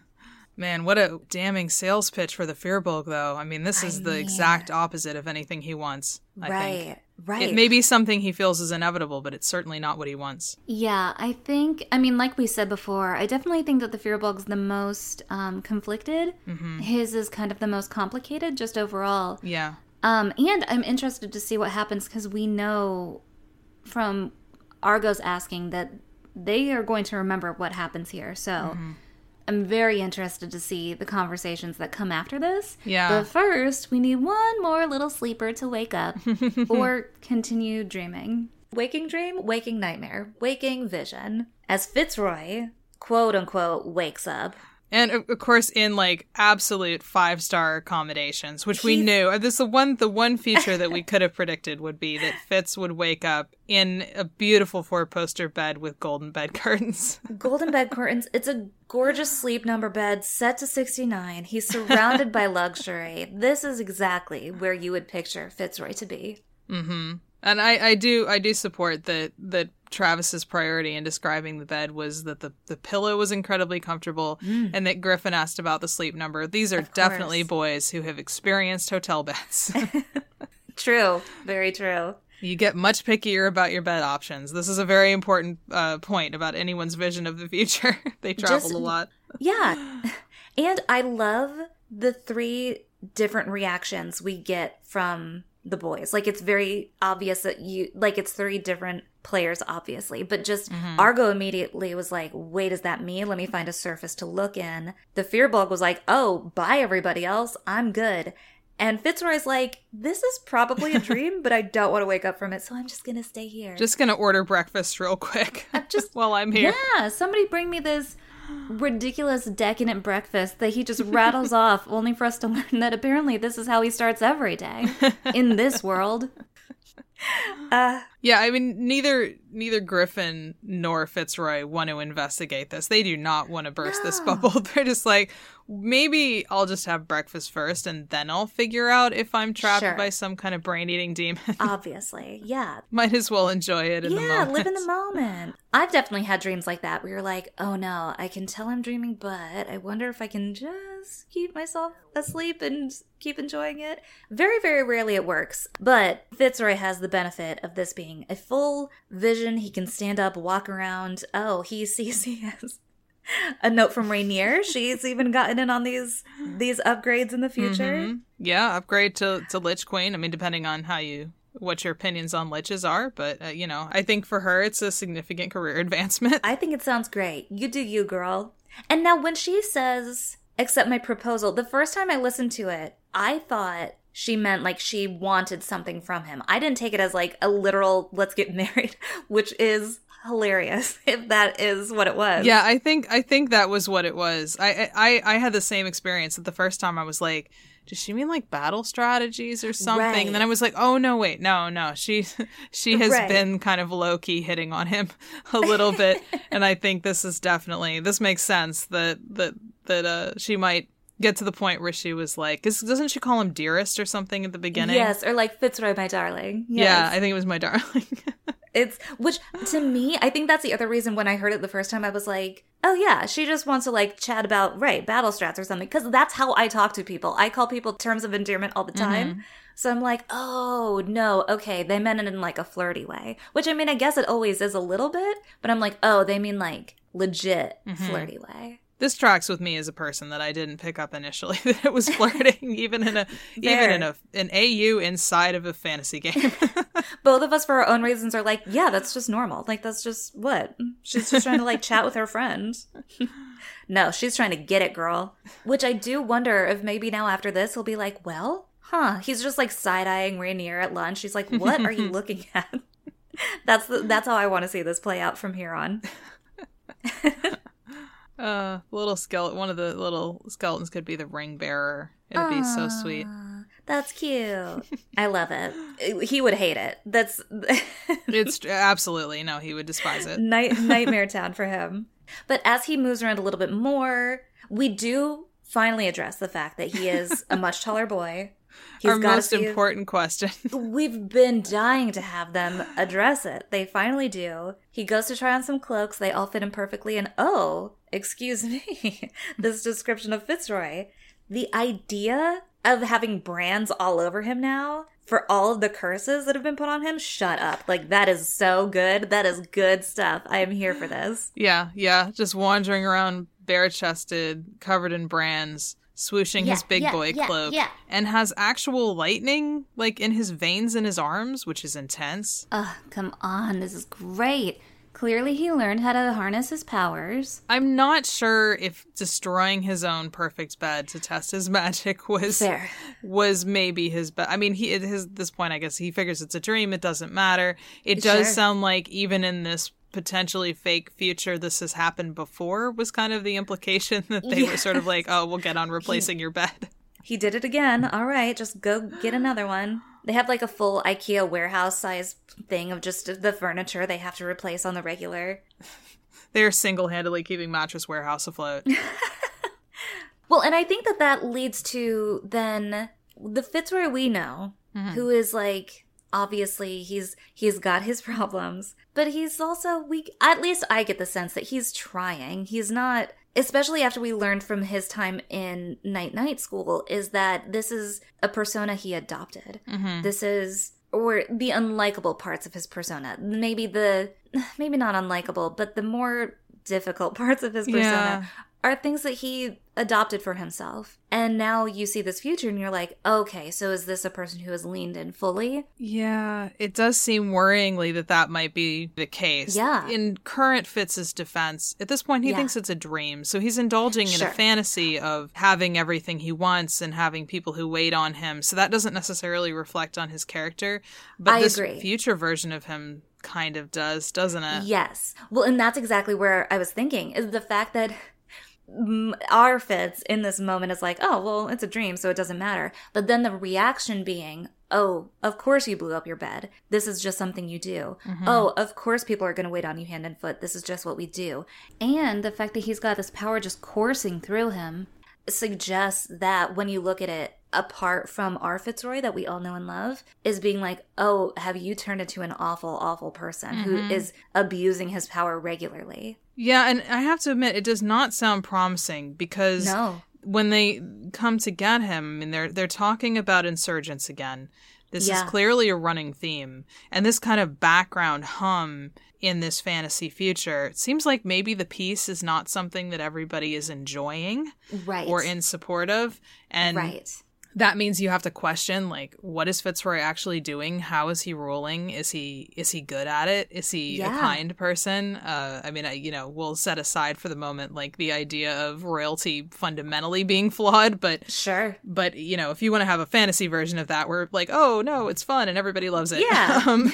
Man, what a damning sales pitch for the Firbolg, though. I mean, this I is the mean- exact opposite of anything he wants. I right. think. Right. It may be something he feels is inevitable, but it's certainly not what he wants. Yeah, I think, I mean, like we said before, I definitely think that the Firbolg's the most um, conflicted. His is kind of the most complicated, just overall. Yeah. Um, and I'm interested to see what happens because we know from Argos asking that they are going to remember what happens here. So Mm-hmm. I'm very interested to see the conversations that come after this. Yeah. But first, we need one more little sleeper to wake up or continue dreaming. Waking dream, waking nightmare, waking vision. As Fitzroy, quote unquote, wakes up. And of course, in like absolute five star accommodations, which we He's- knew. uh, This the one the one feature that we could have predicted would be that Fitz would wake up in a beautiful four poster bed with golden bed curtains. Golden bed curtains. It's a gorgeous sleep number bed set to 69. He's surrounded by luxury. This is exactly where you would picture Fitzroy to be. mm-hmm And I, I do I do support that that Travis's priority in describing the bed was that the, the pillow was incredibly comfortable and that Griffin asked about the sleep number. These are definitely boys who have experienced hotel beds. True. Very true. you get much pickier about your bed options. This is a very important uh, point about anyone's vision of the future. they travel Just- a lot. Yeah. And I love the three different reactions we get from the boys. Like it's very obvious that you like it's three different players obviously, but just mm-hmm. Argo immediately was like, "Wait, is that me? Let me find a surface to look in." The Firbolg was like, "Oh, bye everybody else. I'm good." And Fitzroy's like, "This is probably a dream, but I don't want to wake up from it, so I'm just going to stay here." Just gonna order breakfast real quick I'm just while I'm here. Yeah, somebody bring me this ridiculous decadent breakfast that he just rattles off, only for us to learn that apparently this is how he starts every day in this world. Uh, Yeah, I mean neither neither Griffin nor Fitzroy want to investigate this. They do not want to burst this bubble. They're just like, maybe I'll just have breakfast first and then I'll figure out if I'm trapped Sure. by some kind of brain eating demon. obviously, yeah. Might as well enjoy it in the yeah, live in the moment. I've definitely had dreams like that where you're like, oh no, I can tell I'm dreaming, but I wonder if I can just keep myself asleep and keep enjoying it. Very, very rarely it works. But Fitzroy has the benefit of this being a full vision. He can stand up, walk around. Oh, he sees he has a note from Rainier. She's even gotten in on these these upgrades in the future. Mhm. Yeah, upgrade to to Lich Queen. I mean, depending on how you what your opinions on liches are, but uh, you know, I think for her it's a significant career advancement. I think it sounds great. You do you, girl. And now when she says, accept my proposal, the first time I listened to it, I thought she meant like she wanted something from him. I didn't take it as like a literal let's get married, which is hilarious if that is what it was. Yeah, I think I think that was what it was. I I I had the same experience that the first time I was like, does she mean like battle strategies or something? Right. And then I was like, oh no, wait, no, no. She she has Right. been kind of low key hitting on him a little bit, and I think this is definitely this makes sense that that that uh she might get to the point where she was like, 'cause doesn't she call him dearest or something at the beginning? Yes, or like Fitzroy, my darling. Yeah, I think it was my darling. It's which to me, I think that's the other reason when I heard it the first time I was like, "Oh yeah, she just wants to like chat about right, battle strats or something." Cuz that's how I talk to people. I call people terms of endearment all the time. Mhm. So I'm like, "Oh, no, okay, they meant it in like a flirty way." Which I mean, I guess it always is a little bit, but I'm like, "Oh, they mean like legit Mhm. flirty way." This tracks with me as a person that I didn't pick up initially that it was flirting, even in a even in a an AU inside of a fantasy game. Both of us for our own reasons are like, "Yeah, that's just normal. Like that's just what? She's just trying to like chat with her friend." no, she's trying to get it, girl. Which I do wonder if maybe now after this he'll be like, "Well, huh?" He's just like side eyeing Rainier at lunch. He's like, "What are you looking at?" that's the, that's how I want to see this play out from here on. Uh, little skeleton. One of the little skeletons could be the ring bearer. It'd be so sweet. That's cute. I love it. He would hate it. That's It's absolutely no. He would despise it. Night nightmare town for him. But as he moves around a little bit more, we do finally address the fact that he is a much taller boy. He's Our most few- important question. We've been dying to have them address it. They finally do. He goes to try on some cloaks. They all fit him perfectly. And oh, excuse me, this description of Fitzroy. The idea of having brands all over him now for all of the curses that have been put on him, shut up. Like, that is so good. That is good stuff. I am here for this. yeah, yeah. Just wandering around bare chested, covered in brands, swooshing his big yeah, boy yeah, cloak, yeah. and has actual lightning like in his veins in his arms, which is intense. Ugh, come on. This is great. Clearly, he learned how to harness his powers. I'm not sure if destroying his own perfect bed to test his magic was Fair. was maybe his best. I mean, he at his this point, I guess he figures it's a dream. It doesn't matter. It does Sure. sound like even in this potentially fake future, this has happened before. Was kind of the implication that they were sort of like, oh, we'll get on replacing your bed. He did it again. All right, just go get another one. They have like a full IKEA warehouse size thing of just the furniture they have to replace on the regular. They're single handedly keeping Mattress Warehouse afloat. Well, and I think that that leads to then the Fitzroy we know, mm-hmm. who is like obviously he's he's got his problems, but he's also we at least I get the sense that he's trying. He's not especially after we learned from his time in night night school is that this is a persona he adopted. Mm-hmm. This is or the unlikable parts of his persona. Maybe the maybe not unlikable, but the more difficult parts of his persona Yeah. Are things that he adopted for himself. And now you see this future and you're like, okay, so is this a person who has leaned in fully? Yeah, it does seem worryingly that that might be the case. Yeah. In current Fitz's defense, at this point, he Yeah. thinks it's a dream. So he's indulging in Sure. a fantasy of having everything he wants and having people who wait on him. So that doesn't necessarily reflect on his character. But I this agree. future version of him kind of does, doesn't it? Yes. Well, and that's exactly where I was thinking is the fact that our Fitz in this moment is like, oh, well, it's a dream, so it doesn't matter. But then the reaction being, oh, of course you blew up your bed. This is just something you do. Mm-hmm. Oh, of course people are going to wait on you hand and foot. This is just what we do. And the fact that he's got this power just coursing through him suggests that when you look at it apart from our Fitzroy that we all know and love, is being like, oh, have you turned into an awful, awful person who mm-hmm. is abusing his power regularly? Yeah, and I have to admit, it does not sound promising because No. when they come to get him, I mean, they're they're talking about insurgents again. This Yeah. is clearly a running theme, and this kind of background hum in this fantasy future. It seems like maybe the peace is not something that everybody is enjoying Right. or in support of, and right. That means you have to question like what is Fitzroy actually doing? How is he ruling? Is he is he good at it? Is he Yeah. a kind person? Uh, I mean, I, you know, we'll set aside for the moment like the idea of royalty fundamentally being flawed, but Sure. but you know, if you want to have a fantasy version of that, where like, oh no, it's fun and everybody loves it. Yeah. um,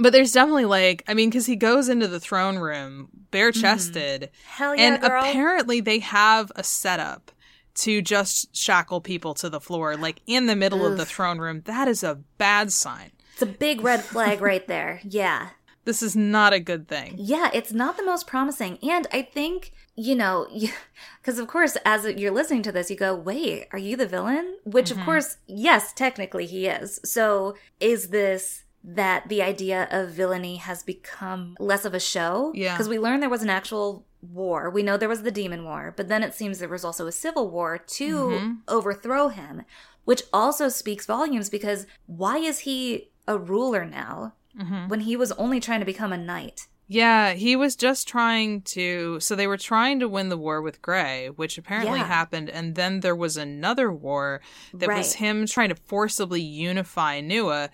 but there's definitely like, I mean, because he goes into the throne room bare chested, Hell Mm-hmm. yeah, and girl. apparently they have a setup to just shackle people to the floor, like in the middle of the throne room. That is a bad sign. it's a big red flag right there. Yeah. This is not a good thing. Yeah, it's not the most promising. And I think, you know, because of course, as you're listening to this, you go, wait, are you the villain? Which, of mm-hmm. course, yes, technically he is. So is this that the idea of villainy has become less of a show. Yeah. Because we learned there was an actual war. We know there was the demon war, but then it seems there was also a civil war to Mhm. overthrow him, which also speaks volumes because why is he a ruler now hmm when he was only trying to become a knight? Yeah, he was just trying to. So they were trying to win the war with Gray, which apparently Yeah. happened, and then there was another war that was him trying to forcibly unify Nua.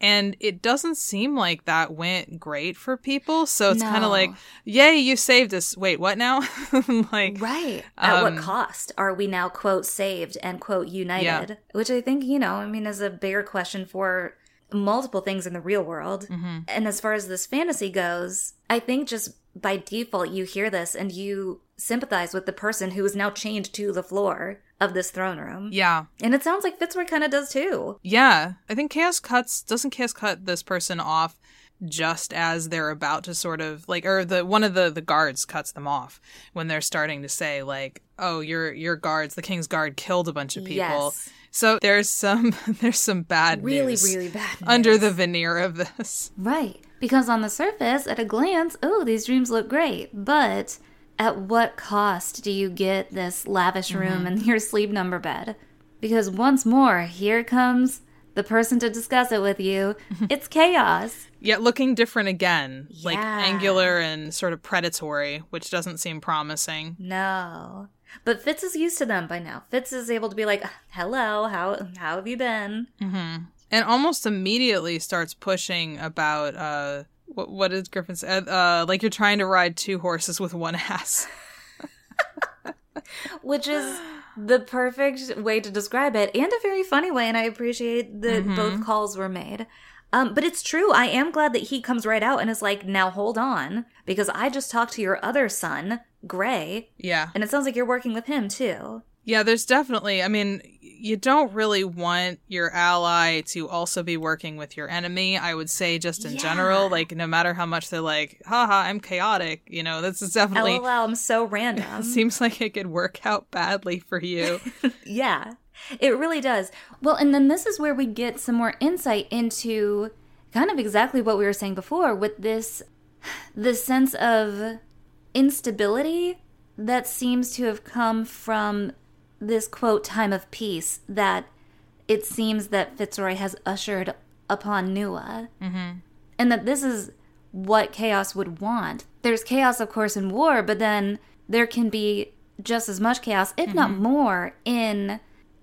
And it doesn't seem like that went great for people. So it's kind of like, yay, you saved us. Wait, what now? like, Right. At um, what cost are we now, quote, saved and, quote, united? Which I think, you know, I mean, is a bigger question for multiple things in the real world. mhm. And as far as this fantasy goes, I think just by default, you hear this and you sympathize with the person who is now chained to the floor of this throne room. yeah. And it sounds like Fitzroy kind of does too. Yeah, I think Chaos cuts doesn't Chaos cut this person off just as they're about to sort of like or the one of the the guards cuts them off when they're starting to say like oh your your guards the king's guard killed a bunch of people Yes. so there's some there's some bad Really, news really bad. under the veneer of this Right. Because on the surface, at a glance, oh, these dreams look great. But at what cost do you get this lavish room and your sleep number bed? Because once more, here comes the person to discuss it with you. it's chaos. yet looking different again like angular and sort of predatory which doesn't seem promising No. But Fitz is used to them by now. Fitz is able to be like, hello, how, how have you been? hmm And almost immediately starts pushing about uh what what did Griffin say? Uh, uh, like you're trying to ride two horses with one ass. which is the perfect way to describe it and a very funny way and i appreciate that Mhm. both calls were made um, but it's true i am glad that he comes right out and is like now hold on because i just talked to your other son gray Yeah. and it sounds like you're working with him too Yeah, there's definitely I mean, you don't really want your ally to also be working with your enemy. I would say just in Yeah. general, like no matter how much they're like, haha, I'm chaotic, you know, this is definitely lol i'm so random seems like it could work out badly for you. yeah it really does well and then this is where we get some more insight into kind of exactly what we were saying before with this this sense of instability that seems to have come from this quote time of peace that it seems that Fitzroy has ushered upon Nua. hmm And that this is what chaos would want. There's chaos, of course, in war, but then there can be just as much chaos, if not more, in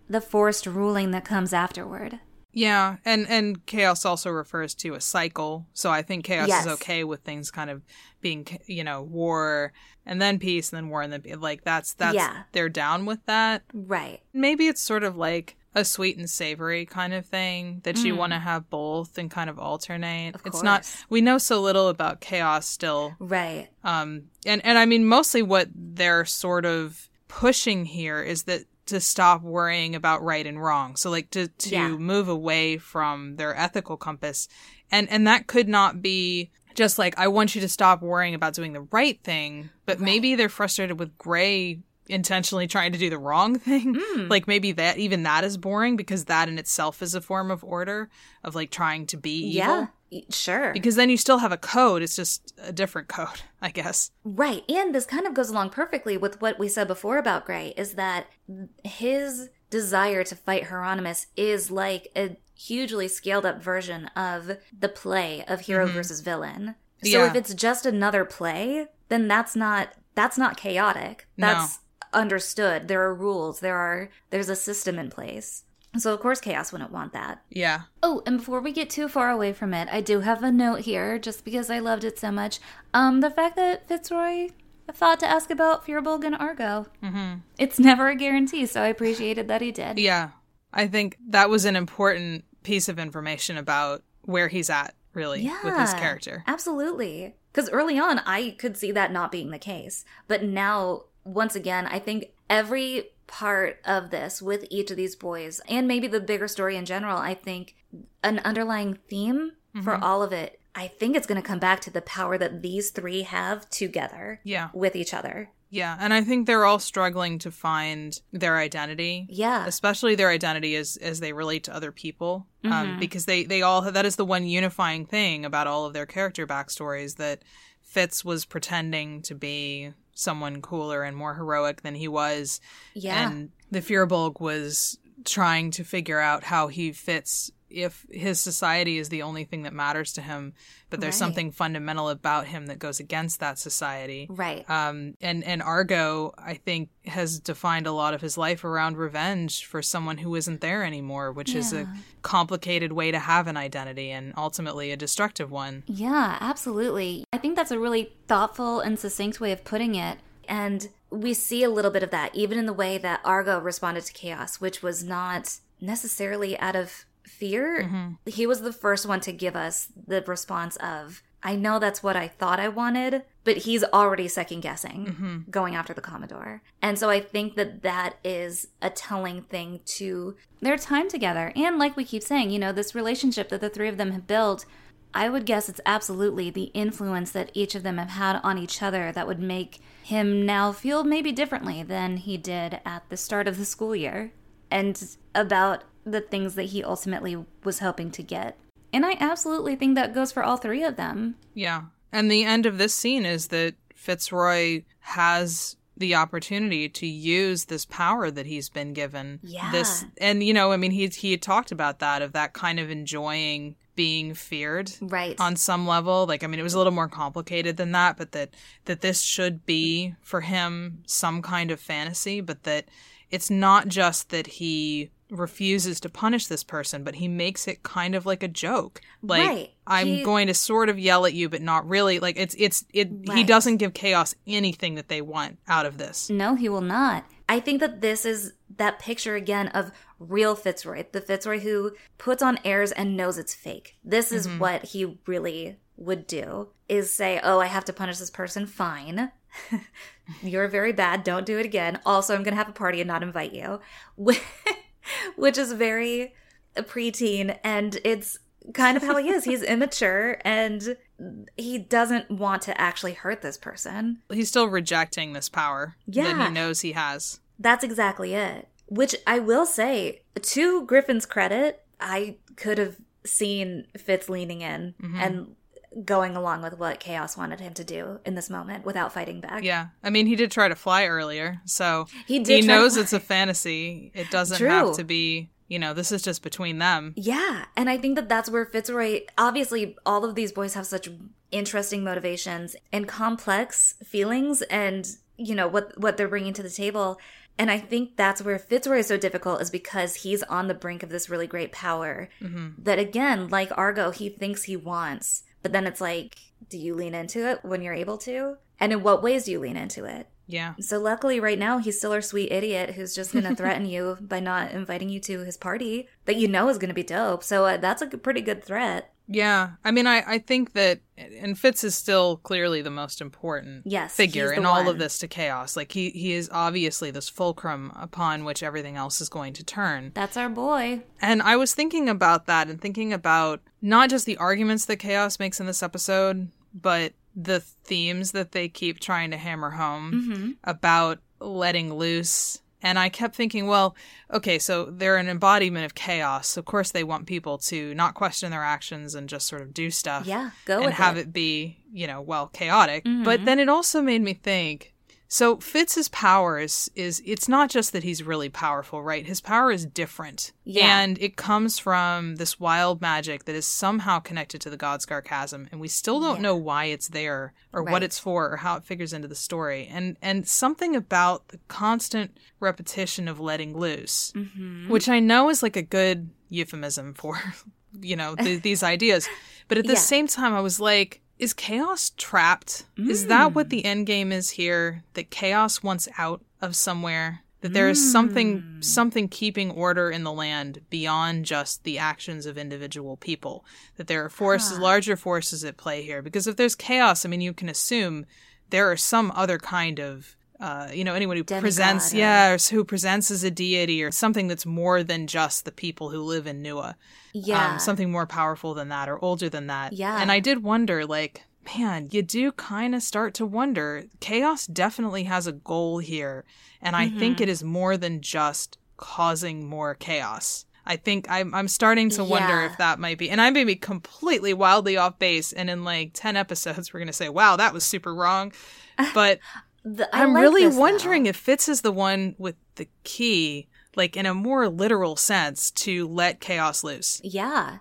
the forced ruling that comes afterward. Yeah, and and chaos also refers to a cycle. So I think chaos Yes. is okay with things kind of being, you know, war and then peace and then war and then like that's that's Yeah. they're down with that. Right. Maybe it's sort of like a sweet and savory kind of thing that you Mm. want to have both and kind of alternate. Of it's not we know so little about chaos still. Right. Um and and I mean mostly what they're sort of pushing here is that to stop worrying about right and wrong. So like to to Yeah. move away from their ethical compass. And and that could not be just like I want you to stop worrying about doing the right thing, but Right. maybe they're frustrated with Gray intentionally trying to do the wrong thing. Mm. Like maybe that even that is boring because that in itself is a form of order of like trying to be evil. Yeah. Sure. Because then you still have a code, it's just a different code, I guess. Right. And this kind of goes along perfectly with what we said before about Gray is that his desire to fight Hieronymus is like a hugely scaled up version of the play of hero Mhm. versus villain. So Yeah. if it's just another play, then that's not that's not chaotic. No. That's understood. There are rules. There are there's a system in place. So of course chaos wouldn't want that. Yeah. Oh, and before we get too far away from it, I do have a note here, just because I loved it so much. Um, the fact that Fitzroy thought to ask about Firbolg and Argo. hmm It's never a guarantee, so I appreciated that he did. Yeah. I think that was an important piece of information about where he's at, really, yeah, with his character. Absolutely. Because early on, I could see that not being the case. But now, once again, I think every part of this with each of these boys, and maybe the bigger story in general, I think an underlying theme for Mhm. all of it, I think it's going to come back to the power that these three have together Yeah. with each other. Yeah, and I think they're all struggling to find their identity. Yeah. especially their identity as as they relate to other people, um, Mhm. because they they all that is the one unifying thing about all of their character backstories that Fitz was pretending to be someone cooler and more heroic than he was, Yeah. and the Firbolg was trying to figure out how he fits if his society is the only thing that matters to him, but there's Right. something fundamental about him that goes against that society. right. Um, and and Argo, I think, has defined a lot of his life around revenge for someone who isn't there anymore, which is a complicated way to have an identity and ultimately a destructive one. Yeah, absolutely. I think that's a really thoughtful and succinct way of putting it. And we see a little bit of that even in the way that Argo responded to chaos, which was not necessarily out of fear. Mm-hmm. He was the first one to give us the response of, I know that's what I thought I wanted, but he's already second guessing mm-hmm. going after the Commodore. And so I think that that is a telling thing to their time together. And like we keep saying, you know, this relationship that the three of them have built I would guess it's absolutely the influence that each of them have had on each other that would make him now feel maybe differently than he did at the start of the school year and about the things that he ultimately was hoping to get. And I absolutely think that goes for all three of them. Yeah. And the end of this scene is that Fitzroy has the opportunity to use this power that he's been given. Yeah. This and you know, I mean he he had talked about that of that kind of enjoying being feared Right. on some level like i mean it was a little more complicated than that but that that this should be for him some kind of fantasy but that it's not just that he refuses to punish this person but he makes it kind of like a joke like Right. i'm He- going to sort of yell at you but not really like it's it's it he doesn't give chaos anything that they want out of this No, he will not. I think that this is that picture again of real Fitzroy, the Fitzroy who puts on airs and knows it's fake. This is mm-hmm. what he really would do is say, "Oh, I have to punish this person. Fine. You're very bad. Don't do it again. Also, I'm going to have a party and not invite you." Which is very preteen and it's kind of how he is. He's immature and he doesn't want to actually hurt this person. he's still rejecting this power that he knows he has That's exactly it. Which I will say, to Griffin's credit, I could have seen Fitz leaning in Mm-hmm. and going along with what Chaos wanted him to do in this moment without fighting back. yeah i mean he did try to fly earlier so He did he knows it's a fantasy. It doesn't True. have to be, you know, this is just between them. Yeah, and I think that that's where Fitzroy. Obviously, all of these boys have such interesting motivations and complex feelings, and you know what what they're bringing to the table. And I think that's where Fitzroy is so difficult, is because he's on the brink of this really great power mm-hmm. that, again, like Argo, he thinks he wants, but then it's like, do you lean into it when you're able to? And in what ways do you lean into it? Yeah. So luckily, right now, he's still our sweet idiot who's just going to threaten you by not inviting you to his party that you know is going to be dope. So uh, that's a pretty good threat. Yeah. I mean, I, I think that, and Fitz is still clearly the most important Yes, figure in the all of this to chaos. Like, he, he is obviously this fulcrum upon which everything else is going to turn. That's our boy. And I was thinking about that and thinking about not just the arguments that Chaos makes in this episode, but the themes that they keep trying to hammer home Mm-hmm. about letting loose. And I kept thinking, well, okay, so they're an embodiment of chaos. Of course, they want people to not question their actions and just sort of do stuff Yeah, go and have it. it be, you know, well, chaotic. Mm-hmm. But then it also made me think. So Fitz's powers is it's not just that he's really powerful, right? His power is different. Yeah. And it comes from this wild magic that is somehow connected to the Godscar chasm, and we still don't Yeah. know why it's there or Right. what it's for or how it figures into the story. And and something about the constant repetition of letting loose, Mm-hmm. which I know is like a good euphemism for, you know, th- these ideas. But at the Yeah. same time, I was like, is chaos trapped? Is that what Mm. the end game is here? That chaos wants out of somewhere? That there is something Mm. something keeping order in the land beyond just the actions of individual people. That there are forces, larger forces at play here. Because if there's chaos, I mean, you can assume there are some other kind of uh, you know, anyone who Demigod presents, or- yeah, or who presents as a deity or something that's more than just the people who live in Nua Yeah. um, something more powerful than that or older than that. Yeah. And I did wonder, like, man, you do kind of start to wonder. Chaos definitely has a goal here, and I think it is more than just causing more chaos. I think I'm I'm starting to wonder Yeah. if that might be, and I may be completely wildly off base, and in like ten episodes we're gonna say, "Wow, that was super wrong," but The- I'm like really wondering if Fitz is the one with the key, like in a more literal sense, to let chaos loose. Yeah.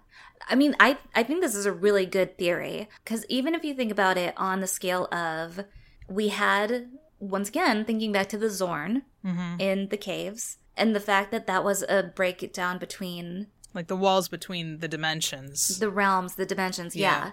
I mean, I I think this is a really good theory because even if you think about it on the scale of we had once again thinking back to the Zorn hmm in the caves and the fact that that was a breakdown between Like the walls between the dimensions. the realms, the dimensions, Yeah. yeah.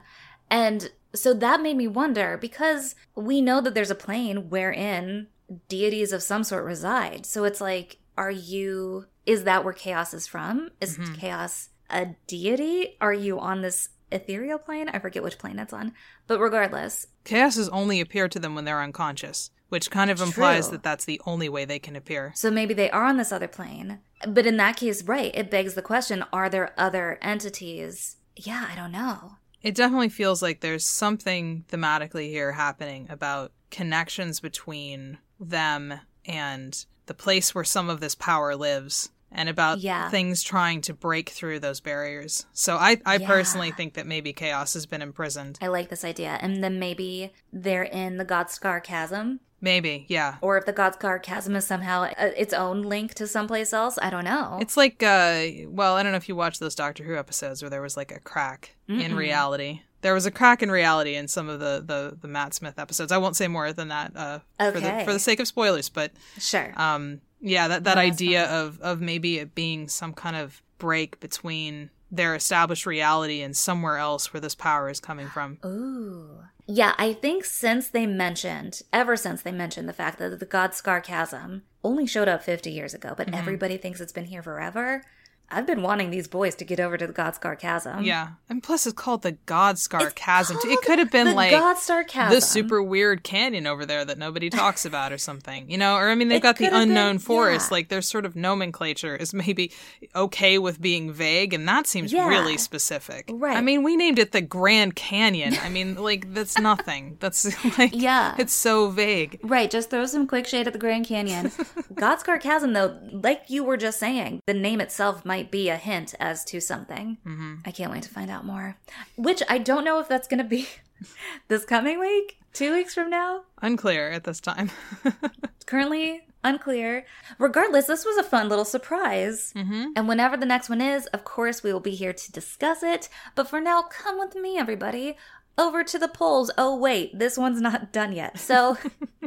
And so that made me wonder because we know that there's a plane wherein deities of some sort reside. So it's like, are you, is that where chaos is from? Is Mhm. chaos a deity? Are you on this ethereal plane? I forget which plane it's on. But regardless, chaos has only appeared to them when they're unconscious, which kind of implies True. that that's the only way they can appear. so maybe they are on this other plane. But in that case, right, it begs the question are there other entities? Yeah, I don't know. It definitely feels like there's something thematically here happening about connections between them and the place where some of this power lives and about Yeah. things trying to break through those barriers. So I, I Yeah. personally think that maybe chaos has been imprisoned. I like this idea. And then maybe they're in the Godscar Chasm. Maybe, yeah. Or if the Godscar Chasm is somehow uh, its own link to someplace else. I don't know. It's like, uh, well, I don't know if you watched those Doctor Who episodes where there was like a crack in Mm-mm. reality. There was a crack in reality in some of the, the, the Matt Smith episodes. I won't say more than that uh, for, the, Okay. for the sake of spoilers, but sure. um, yeah, that, that No, idea of, of maybe it being some kind of break between their established reality and somewhere else where this power is coming from. Ooh. Yeah, I think since they mentioned, ever since they mentioned the fact that the Godscar Chasm only showed up 50 years ago, but Mhm. everybody thinks it's been here forever, I've been wanting these boys to get over to the Godscar Chasm. Yeah, and plus it's called the Godscar It's Chasm. It could have been the like Godstar Chasm. the super weird canyon over there that nobody talks about or something you know or i mean they've It got the have been- unknown forest yeah. like their sort of nomenclature is maybe okay with being vague and that seems Yeah. really specific Right. i mean we named it the grand canyon i mean like that's nothing that's like Yeah. it's so vague Right, just throw some quick shade at the Grand Canyon. Godscar Chasm, though, like you were just saying, the name itself might be a hint as to something. hmm I can't wait to find out more. Which I don't know if that's going to be this coming week, two weeks from now. unclear at this time Currently unclear. Regardless, this was a fun little surprise. hmm And whenever the next one is, of course, we will be here to discuss it. But for now, come with me, everybody, over to the polls. Oh, wait, this one's not done yet. So,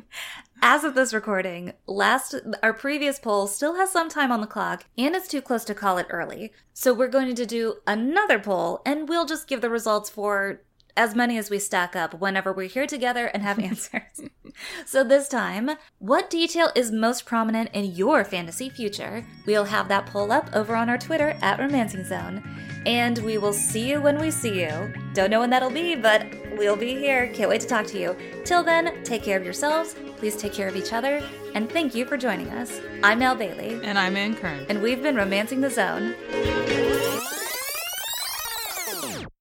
as of this recording, last our previous poll still has some time on the clock, and it's too close to call it early. So we're going to do another poll, and we'll just give the results for as many as we stack up whenever we're here together and have answers. so this time, what detail is most prominent in your fantasy future? We'll have that poll up over on our Twitter at Romancing Zone. And we will see you when we see you. Don't know when that'll be, but we'll be here. Can't wait to talk to you. Till then, take care of yourselves, please take care of each other, and thank you for joining us. I'm Nell Bailey, and i'm ann kern and we've been Romancing the Zone.